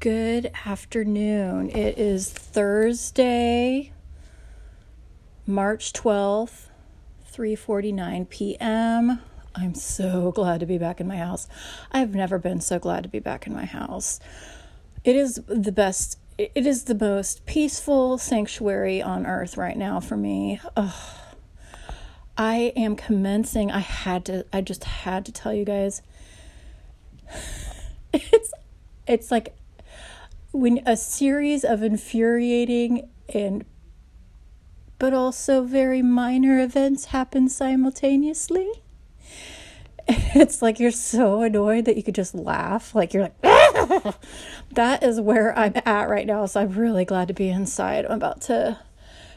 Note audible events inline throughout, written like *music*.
Good afternoon. It is Thursday, March 12th, 3:49 p.m. I'm so glad to be back in my house. I've never been so glad to be back in my house. It is the best it is the most peaceful sanctuary on earth right now for me. Ugh. I am commencing. I had to I just had to tell you guys. *sighs* It's it's like when a series of infuriating and but also very minor events happen simultaneously. *laughs* It's like you're so annoyed that you could just laugh. Like you're like, *laughs* that is where I'm at right now. So I'm really glad to be inside. I'm about to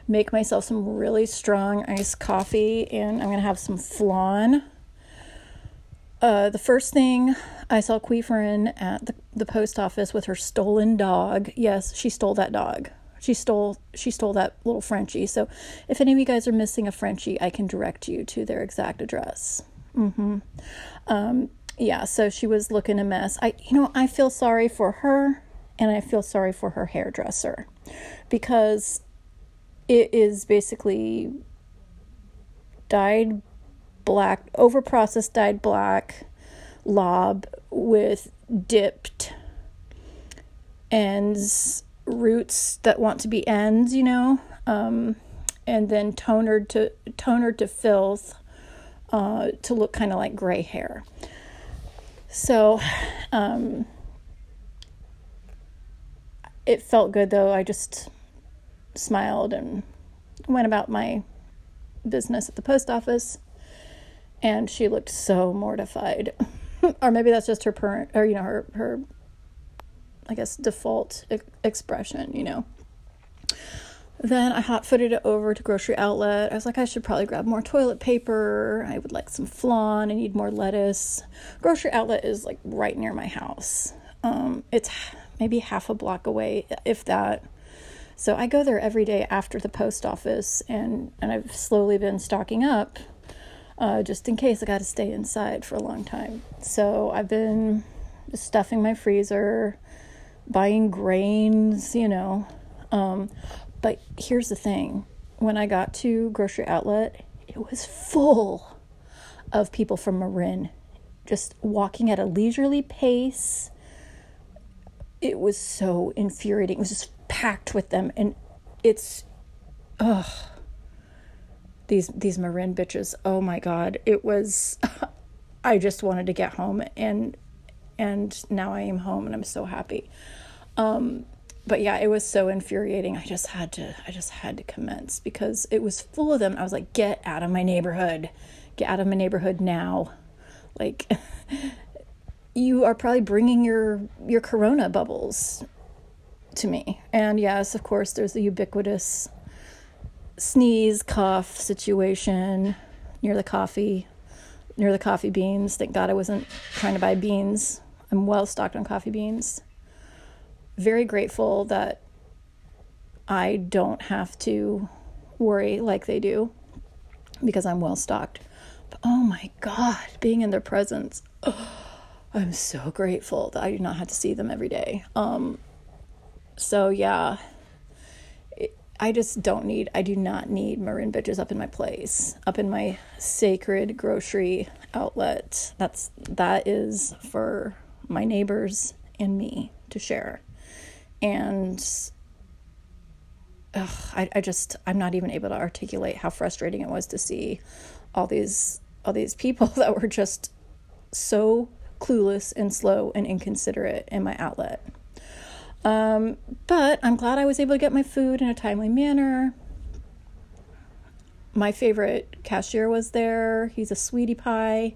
make myself some really strong iced coffee and I'm going to have some flan. Uh, the first thing I saw Queeferen at the, the post office with her stolen dog. Yes, she stole that dog. She stole she stole that little Frenchie. So if any of you guys are missing a Frenchie, I can direct you to their exact address. Mm-hmm. Um, yeah, so she was looking a mess. I you know, I feel sorry for her and I feel sorry for her hairdresser because it is basically dyed black, over processed dyed black lob with dipped ends, roots that want to be ends, you know, um, and then toner to tonered to filth uh, to look kind of like gray hair. So, um, it felt good though. I just smiled and went about my business at the post office and she looked so mortified *laughs* *laughs* or maybe that's just her parent or you know her her i guess default e- expression you know. Then i hot-footed it over to grocery outlet. I was like i should probably grab more toilet paper. I would like some flan. I need more lettuce. Grocery outlet is like right near my house. Um, it's maybe half a block away if that. So I go there every day after the post office, and, and I've slowly been stocking up uh, just in case I got to stay inside for a long time. So I've been stuffing my freezer, buying grains, you know. Um, but here's the thing when I got to grocery outlet, it was full of people from Marin just walking at a leisurely pace. It was so infuriating. It was just packed with them and it's ugh these these marin bitches. Oh my god. It was *laughs* i just wanted to get home and and now i am home and i'm so happy. Um but yeah it was so infuriating. I just had to i just had to commence because it was full of them. I was like get out of my neighborhood. Get out of my neighborhood now. Like *laughs* you are probably bringing your your corona bubbles to me. And yes, of course, there's the ubiquitous sneeze, cough situation near the coffee, near the coffee beans. Thank God I wasn't trying to buy beans. I'm well stocked on coffee beans. Very grateful that I don't have to worry like they do because I'm well stocked. But oh my God, being in their presence, oh, I'm so grateful that I do not have to see them every day. Um, so yeah, I just don't need, I do not need Marin bitches up in my place, up in my sacred grocery outlet. That's, that is for my neighbors and me to share. And ugh, I, I just, I'm not even able to articulate how frustrating it was to see all these, all these people *laughs* that were just so clueless and slow and inconsiderate in my outlet. Um, but I'm glad I was able to get my food in a timely manner. My favorite cashier was there. He's a sweetie pie.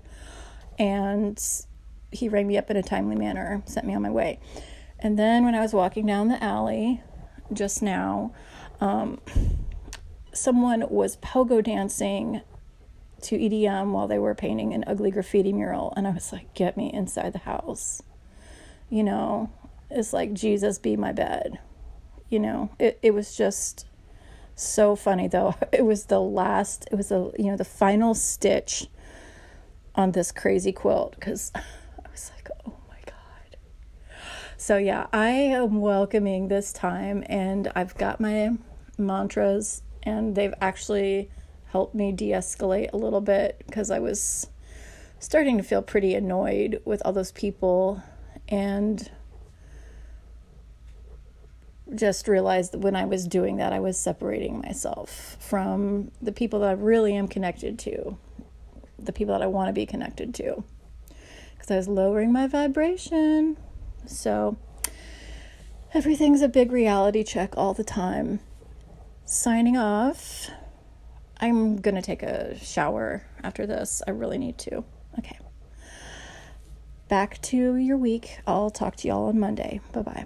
And he rang me up in a timely manner, sent me on my way. And then when I was walking down the alley just now, um, someone was pogo dancing to EDM while they were painting an ugly graffiti mural. And I was like, get me inside the house. You know, it's like Jesus be my bed. You know, it, it was just so funny though. *laughs* It was the last, it was the, you know, the final stitch on this crazy quilt because *laughs* I was like, oh my God. So, yeah, I am welcoming this time, and I've got my mantras, and they've actually helped me de escalate a little bit because I was starting to feel pretty annoyed with all those people and just realized that when I was doing that, I was separating myself from the people that I really am connected to, the people that I want to be connected to, because I was lowering my vibration. So everything's a big reality check all the time. Signing off. I'm going to take a shower after this. I really need to. Okay. Back to your week. I'll talk to y'all on Monday. Bye bye.